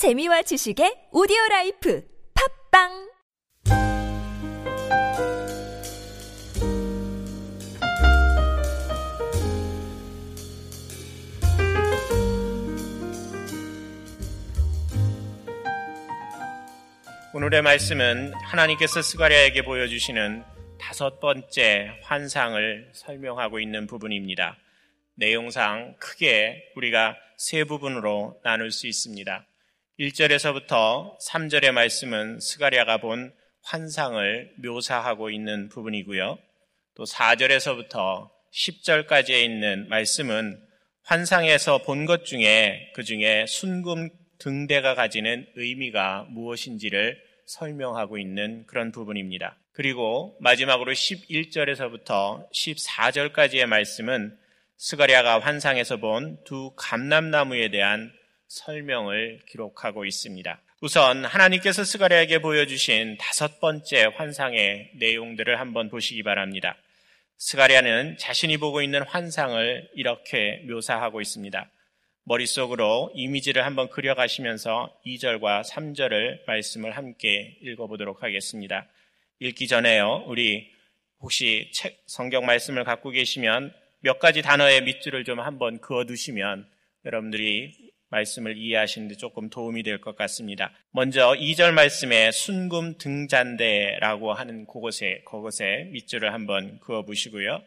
재미와 지식의 오디오 라이프 팟빵 오늘의 말씀은 하나님께서 스가랴에게 보여주시는 다섯 번째 환상을 설명하고 있는 부분입니다. 내용상 크게 우리가 세 부분으로 나눌 수 있습니다. 1절에서부터 3절의 말씀은 스가랴가 본 환상을 묘사하고 있는 부분이고요. 또 4절에서부터 10절까지에 있는 말씀은 환상에서 본 것 중에 그 중에 순금 등대가 가지는 의미가 무엇인지를 설명하고 있는 그런 부분입니다. 그리고 마지막으로 11절에서부터 14절까지의 말씀은 스가랴가 환상에서 본 두 감람나무에 대한 설명을 기록하고 있습니다. 우선 하나님께서 스가랴에게 보여주신 다섯 번째 환상의 내용들을 한번 보시기 바랍니다. 스가랴는 자신이 보고 있는 환상을 이렇게 묘사하고 있습니다. 머릿속으로 이미지를 한번 그려가시면서 2절과 3절을 말씀을 함께 읽어보도록 하겠습니다. 읽기 전에요. 우리 혹시 책, 성경 말씀을 갖고 계시면 몇 가지 단어의 밑줄을 좀 한번 그어두시면 여러분들이 말씀을 이해하시는데 조금 도움이 될 것 같습니다. 먼저 2절 말씀에 순금 등잔대라고 하는 그곳에, 그곳에 밑줄을 한번 그어 보시고요.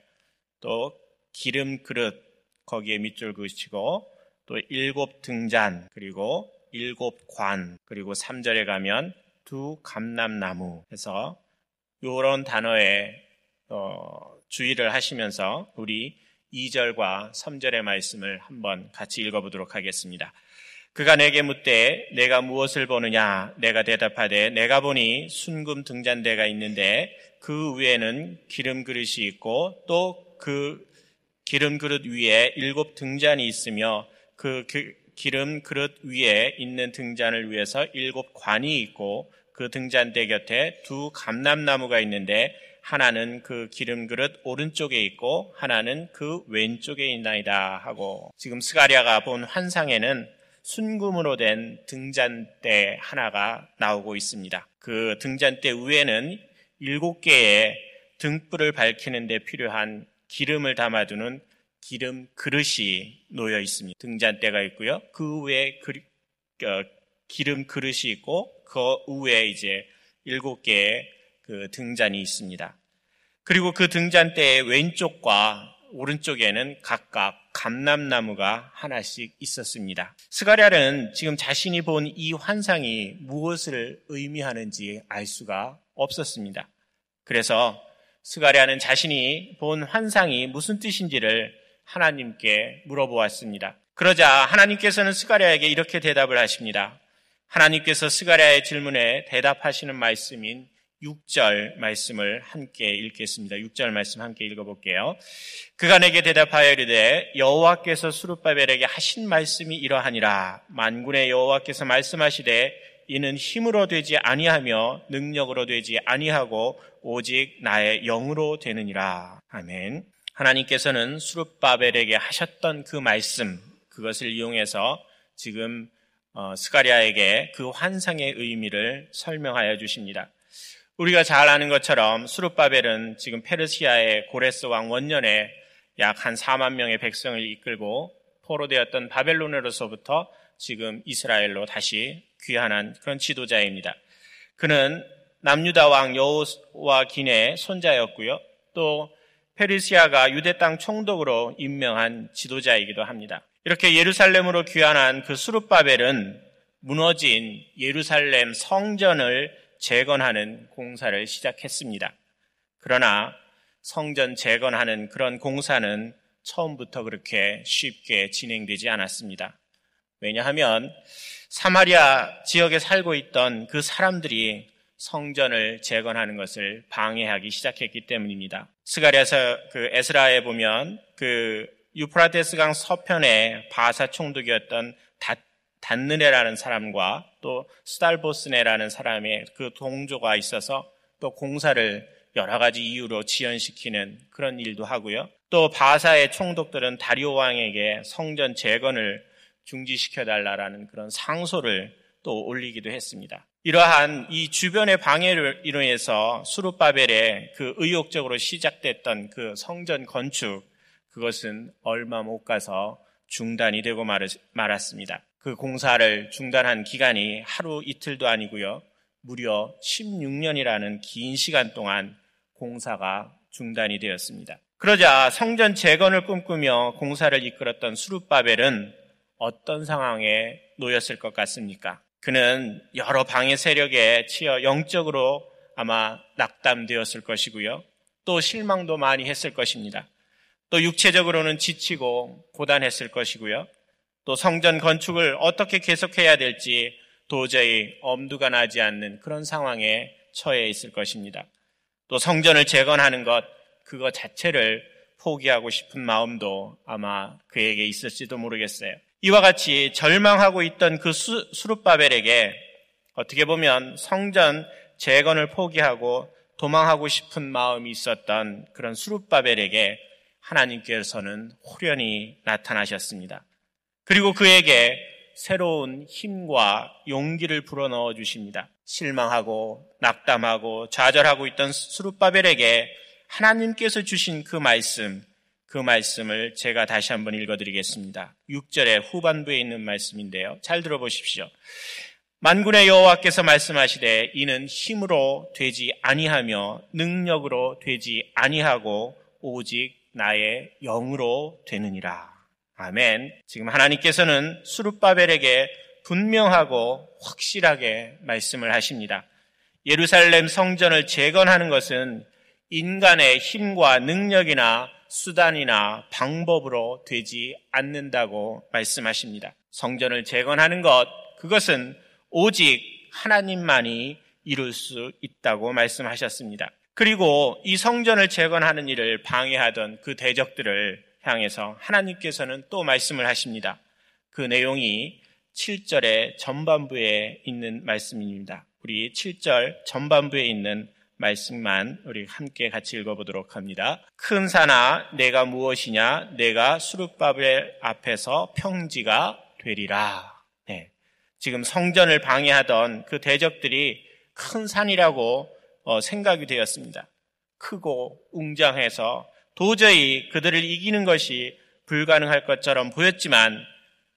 또 기름 그릇 거기에 밑줄 그으시고 또 일곱 등잔 그리고 일곱 관 그리고 3절에 가면 두 감람나무 해서 이런 단어에 어, 주의를 하시면서 우리 2절과 3절의 말씀을 한번 같이 읽어보도록 하겠습니다. 그가 내게 묻되 내가 무엇을 보느냐 내가 대답하되 내가 보니 순금 등잔대가 있는데 그 위에는 기름 그릇이 있고 또 그 기름 그릇 위에 일곱 등잔이 있으며 그 기름 그릇 위에 있는 등잔을 위해서 일곱 관이 있고 그 등잔대 곁에 두 감람나무가 있는데 하나는 그 기름 그릇 오른쪽에 있고 하나는 그 왼쪽에 있나이다 하고 지금 스가리아가 본 환상에는 순금으로 된 등잔대 하나가 나오고 있습니다. 그 등잔대 위에는 일곱 개의 등불을 밝히는 데 필요한 기름을 담아두는 기름 그릇이 놓여 있습니다. 등잔대가 있고요. 그 위에 그, 어, 기름 그릇이 있고 그 위에 이제 일곱 개의 그 등잔이 있습니다. 그리고 그 등잔대의 왼쪽과 오른쪽에는 각각 감람나무가 하나씩 있었습니다. 스가랴는 지금 자신이 본 이 환상이 무엇을 의미하는지 알 수가 없었습니다. 그래서 스가랴는 자신이 본 환상이 무슨 뜻인지를 하나님께 물어보았습니다. 그러자 하나님께서는 스가랴에게 이렇게 대답을 하십니다. 하나님께서 스가랴의 질문에 대답하시는 말씀인 6절 말씀을 함께 읽겠습니다. 6절 말씀 함께 읽어볼게요. 그가 내게 대답하여 이르되 여호와께서 수르바벨에게 하신 말씀이 이러하니라 만군의 여호와께서 말씀하시되 이는 힘으로 되지 아니하며 능력으로 되지 아니하고 오직 나의 영으로 되느니라. 아멘. 하나님께서는 수르바벨에게 하셨던 그 말씀 그것을 이용해서 지금 어, 스가리아에게 그 환상의 의미를 설명하여 주십니다. 우리가 잘 아는 것처럼 수르바벨은 지금 페르시아의 고레스 왕 원년에 약 한 4만 명의 백성을 이끌고 포로되었던 바벨론으로서부터 지금 이스라엘로 다시 귀환한 그런 지도자입니다. 그는 남유다 왕 여호와 긴의 손자였고요. 또 페르시아가 유대 땅 총독으로 임명한 지도자이기도 합니다. 이렇게 예루살렘으로 귀환한 그 수르바벨은 무너진 예루살렘 성전을 재건하는 공사를 시작했습니다. 그러나 성전 재건하는 그런 공사는 처음부터 그렇게 쉽게 진행되지 않았습니다. 왜냐하면 사마리아 지역에 살고 있던 그 사람들이 성전을 재건하는 것을 방해하기 시작했기 때문입니다. 스가랴서 그 에스라에 보면 그 유프라테스강 서편에 바사 총독이었던 단느네라는 사람과 또 스달보스네라는 사람의 그 동조가 있어서 또 공사를 여러 가지 이유로 지연시키는 그런 일도 하고요. 또 바사의 총독들은 다리오 왕에게 성전 재건을 중지시켜 달라라는 그런 상소를 또 올리기도 했습니다. 이러한 이 주변의 방해를 인해서 수르바벨의 그 의욕적으로 시작됐던 그 성전 건축 그것은 얼마 못 가서 중단이 되고 말았습니다. 그 공사를 중단한 기간이 하루 이틀도 아니고요. 무려 16년이라는 긴 시간 동안 공사가 중단이 되었습니다. 그러자 성전 재건을 꿈꾸며 공사를 이끌었던 수룹바벨은 어떤 상황에 놓였을 것 같습니까? 그는 여러 방해 세력에 치여 영적으로 아마 낙담되었을 것이고요. 또 실망도 많이 했을 것입니다. 또 육체적으로는 지치고 고단했을 것이고요. 또 성전 건축을 어떻게 계속해야 될지 도저히 엄두가 나지 않는 그런 상황에 처해 있을 것입니다. 또 성전을 재건하는 것, 그거 자체를 포기하고 싶은 마음도 아마 그에게 있을지도 모르겠어요. 이와 같이 절망하고 있던 그 수, 수룹바벨에게 어떻게 보면 성전 재건을 포기하고 도망하고 싶은 마음이 있었던 그런 수룹바벨에게 하나님께서는 호련히 나타나셨습니다. 그리고 그에게 새로운 힘과 용기를 불어넣어 주십니다. 실망하고 낙담하고 좌절하고 있던 수룹바벨에게 하나님께서 주신 그 말씀, 그 말씀을 제가 다시 한번 읽어드리겠습니다. 6절의 후반부에 있는 말씀인데요. 잘 들어보십시오. 만군의 여호와께서 말씀하시되 이는 힘으로 되지 아니하며 능력으로 되지 아니하고 오직 나의 영으로 되느니라. 아멘. 지금 하나님께서는 수룹바벨에게 분명하고 확실하게 말씀을 하십니다. 예루살렘 성전을 재건하는 것은 인간의 힘과 능력이나 수단이나 방법으로 되지 않는다고 말씀하십니다. 성전을 재건하는 것, 그것은 오직 하나님만이 이룰 수 있다고 말씀하셨습니다. 그리고 이 성전을 재건하는 일을 방해하던 그 대적들을 향해서 하나님께서는 또 말씀을 하십니다. 그 내용이 7절의 전반부에 있는 말씀입니다. 우리 7절 전반부에 있는 말씀만 우리 함께 같이 읽어보도록 합니다. 큰 산아, 내가 무엇이냐? 내가 수르바벨 앞에서 평지가 되리라. 네. 지금 성전을 방해하던 그 대적들이 큰 산이라고 어, 생각이 되었습니다. 크고 웅장해서 도저히 그들을 이기는 것이 불가능할 것처럼 보였지만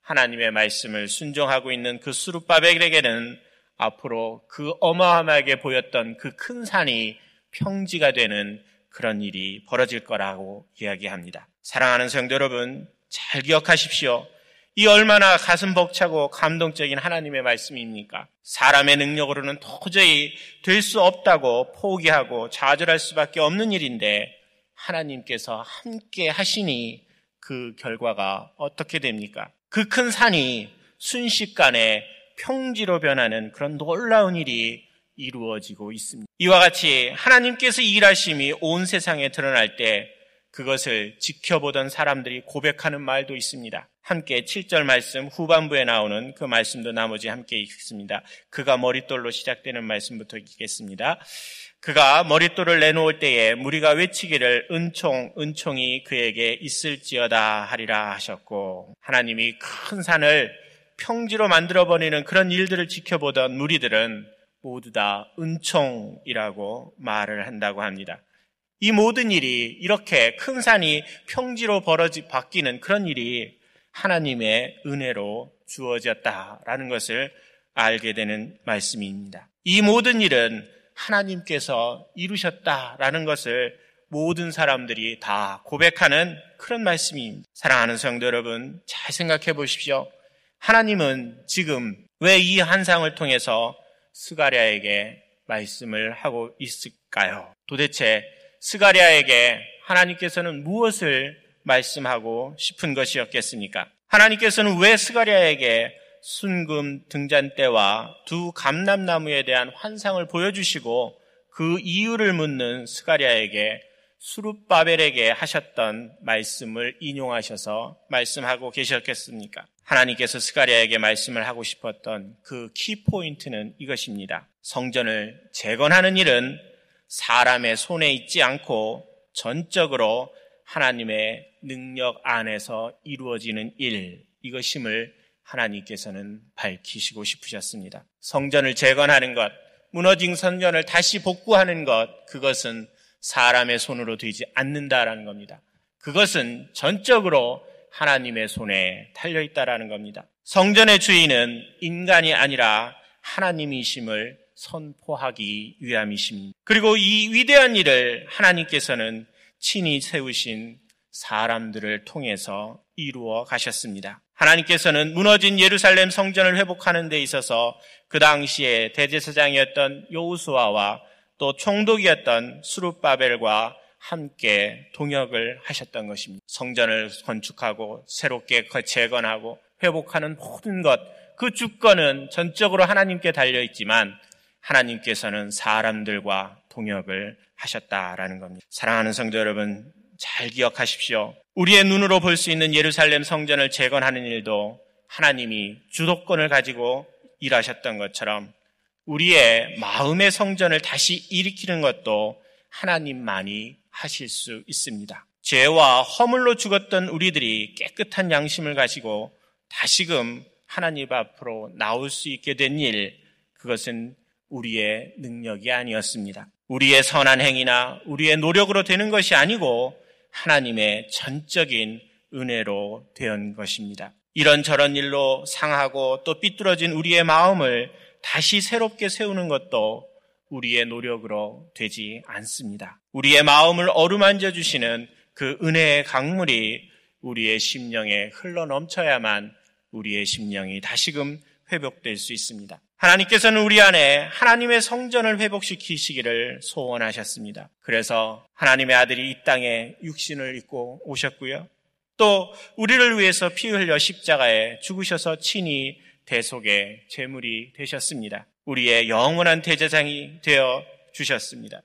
하나님의 말씀을 순종하고 있는 그 수르바벨에게는 앞으로 그 어마어마하게 보였던 그 큰 산이 평지가 되는 그런 일이 벌어질 거라고 이야기합니다. 사랑하는 성도 여러분, 잘 기억하십시오. 이 얼마나 가슴 벅차고 감동적인 하나님의 말씀입니까? 사람의 능력으로는 도저히 될 수 없다고 포기하고 좌절할 수밖에 없는 일인데 하나님께서 함께 하시니 그 결과가 어떻게 됩니까? 그 큰 산이 순식간에 평지로 변하는 그런 놀라운 일이 이루어지고 있습니다. 이와 같이 하나님께서 일하심이 온 세상에 드러날 때 그것을 지켜보던 사람들이 고백하는 말도 있습니다. 함께 7절 말씀 후반부에 나오는 그 말씀도 나머지 함께 읽습니다. 그가 머릿돌로 시작되는 말씀부터 읽겠습니다. 그가 머릿돌을 내놓을 때에 무리가 외치기를 은총 은총이 그에게 있을지어다 하리라 하셨고 하나님이 큰 산을 평지로 만들어버리는 그런 일들을 지켜보던 무리들은 모두 다 은총이라고 말을 한다고 합니다. 이 모든 일이 이렇게 큰 산이 평지로 벌어지 바뀌는 그런 일이 하나님의 은혜로 주어졌다라는 것을 알게 되는 말씀입니다. 이 모든 일은 하나님께서 이루셨다라는 것을 모든 사람들이 다 고백하는 그런 말씀입니다. 사랑하는 성도 여러분, 잘 생각해 보십시오. 하나님은 지금 왜 이 한상을 통해서 스가랴에게 말씀을 하고 있을까요? 도대체 스가랴에게 하나님께서는 무엇을 말씀하고 싶은 것이었겠습니까? 하나님께서는 왜 스가랴에게 순금 등잔대와 두 감람나무에 대한 환상을 보여주시고 그 이유를 묻는 스가랴에게 수룹바벨에게 하셨던 말씀을 인용하셔서 말씀하고 계셨겠습니까? 하나님께서 스가랴에게 말씀을 하고 싶었던 그 키포인트는 이것입니다. 성전을 재건하는 일은 사람의 손에 있지 않고 전적으로 하나님의 능력 안에서 이루어지는 일, 이것임을 하나님께서는 밝히시고 싶으셨습니다. 성전을 재건하는 것, 무너진 성전을 다시 복구하는 것, 그것은 사람의 손으로 되지 않는다라는 겁니다. 그것은 전적으로 하나님의 손에 달려 있다라는 겁니다. 성전의 주인은 인간이 아니라 하나님이심을 선포하기 위함이십니다. 그리고 이 위대한 일을 하나님께서는 친히 세우신 사람들을 통해서 이루어 가셨습니다. 하나님께서는 무너진 예루살렘 성전을 회복하는 데 있어서 그 당시에 대제사장이었던 요우수아와 또 총독이었던 수룹바벨과 함께 동역을 하셨던 것입니다. 성전을 건축하고 새롭게 재건하고 회복하는 모든 것, 그 주권은 전적으로 하나님께 달려 있지만 하나님께서는 사람들과 동역을 하셨다라는 겁니다. 사랑하는 성도 여러분, 잘 기억하십시오. 우리의 눈으로 볼 수 있는 예루살렘 성전을 재건하는 일도 하나님이 주도권을 가지고 일하셨던 것처럼 우리의 마음의 성전을 다시 일으키는 것도 하나님만이 하실 수 있습니다. 죄와 허물로 죽었던 우리들이 깨끗한 양심을 가지고 다시금 하나님 앞으로 나올 수 있게 된 일, 그것은 우리의 능력이 아니었습니다. 우리의 선한 행위나 우리의 노력으로 되는 것이 아니고 하나님의 전적인 은혜로 된 것입니다. 이런저런 일로 상하고 또 삐뚤어진 우리의 마음을 다시 새롭게 세우는 것도 우리의 노력으로 되지 않습니다. 우리의 마음을 어루만져 주시는 그 은혜의 강물이 우리의 심령에 흘러 넘쳐야만 우리의 심령이 다시금 회복될 수 있습니다. 하나님께서는 우리 안에 하나님의 성전을 회복시키시기를 소원하셨습니다. 그래서 하나님의 아들이 이 땅에 육신을 입고 오셨고요. 또 우리를 위해서 피 흘려 십자가에 죽으셔서 친히 대속의 제물이 되셨습니다. 우리의 영원한 대제장이 되어 주셨습니다.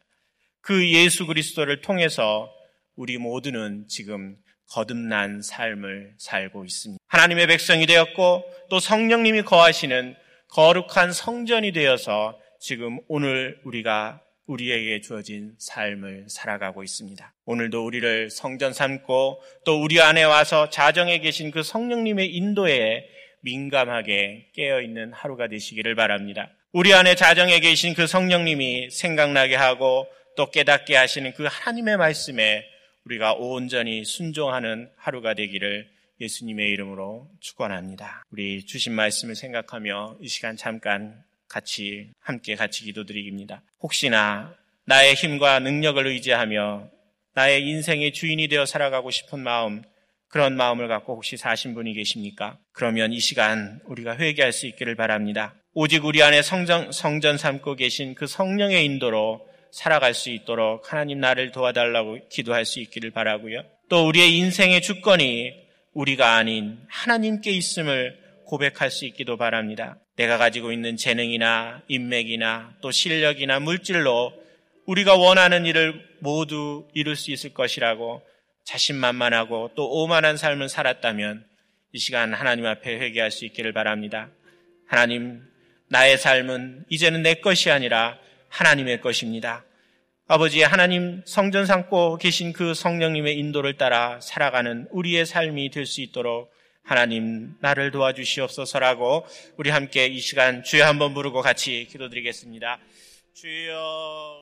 그 예수 그리스도를 통해서 우리 모두는 지금 거듭난 삶을 살고 있습니다. 하나님의 백성이 되었고 또 성령님이 거하시는 거룩한 성전이 되어서 지금 오늘 우리가 우리에게 주어진 삶을 살아가고 있습니다. 오늘도 우리를 성전 삼고 또 우리 안에 와서 자정에 계신 그 성령님의 인도에 민감하게 깨어있는 하루가 되시기를 바랍니다. 우리 안에 자정에 계신 그 성령님이 생각나게 하고 또 깨닫게 하시는 그 하나님의 말씀에 우리가 온전히 순종하는 하루가 되기를 예수님의 이름으로 축원합니다. 우리 주신 말씀을 생각하며 이 시간 잠깐 같이 함께 같이 기도드리깁니다. 혹시나 나의 힘과 능력을 의지하며 나의 인생의 주인이 되어 살아가고 싶은 마음 그런 마음을 갖고 혹시 사신 분이 계십니까? 그러면 이 시간 우리가 회개할 수 있기를 바랍니다. 오직 우리 안에 성전, 성전 삼고 계신 그 성령의 인도로 살아갈 수 있도록 하나님 나를 도와달라고 기도할 수 있기를 바라고요. 또 우리의 인생의 주권이 우리가 아닌 하나님께 있음을 고백할 수 있기도 바랍니다. 내가 가지고 있는 재능이나 인맥이나 또 실력이나 물질로 우리가 원하는 일을 모두 이룰 수 있을 것이라고 자신만만하고 또 오만한 삶을 살았다면 이 시간 하나님 앞에 회개할 수 있기를 바랍니다. 하나님, 나의 삶은 이제는 내 것이 아니라 하나님의 것입니다. 아버지 하나님 성전 삼고 계신 그 성령님의 인도를 따라 살아가는 우리의 삶이 될 수 있도록 하나님 나를 도와주시옵소서라고 우리 함께 이 시간 주여 한번 부르고 같이 기도드리겠습니다. 주여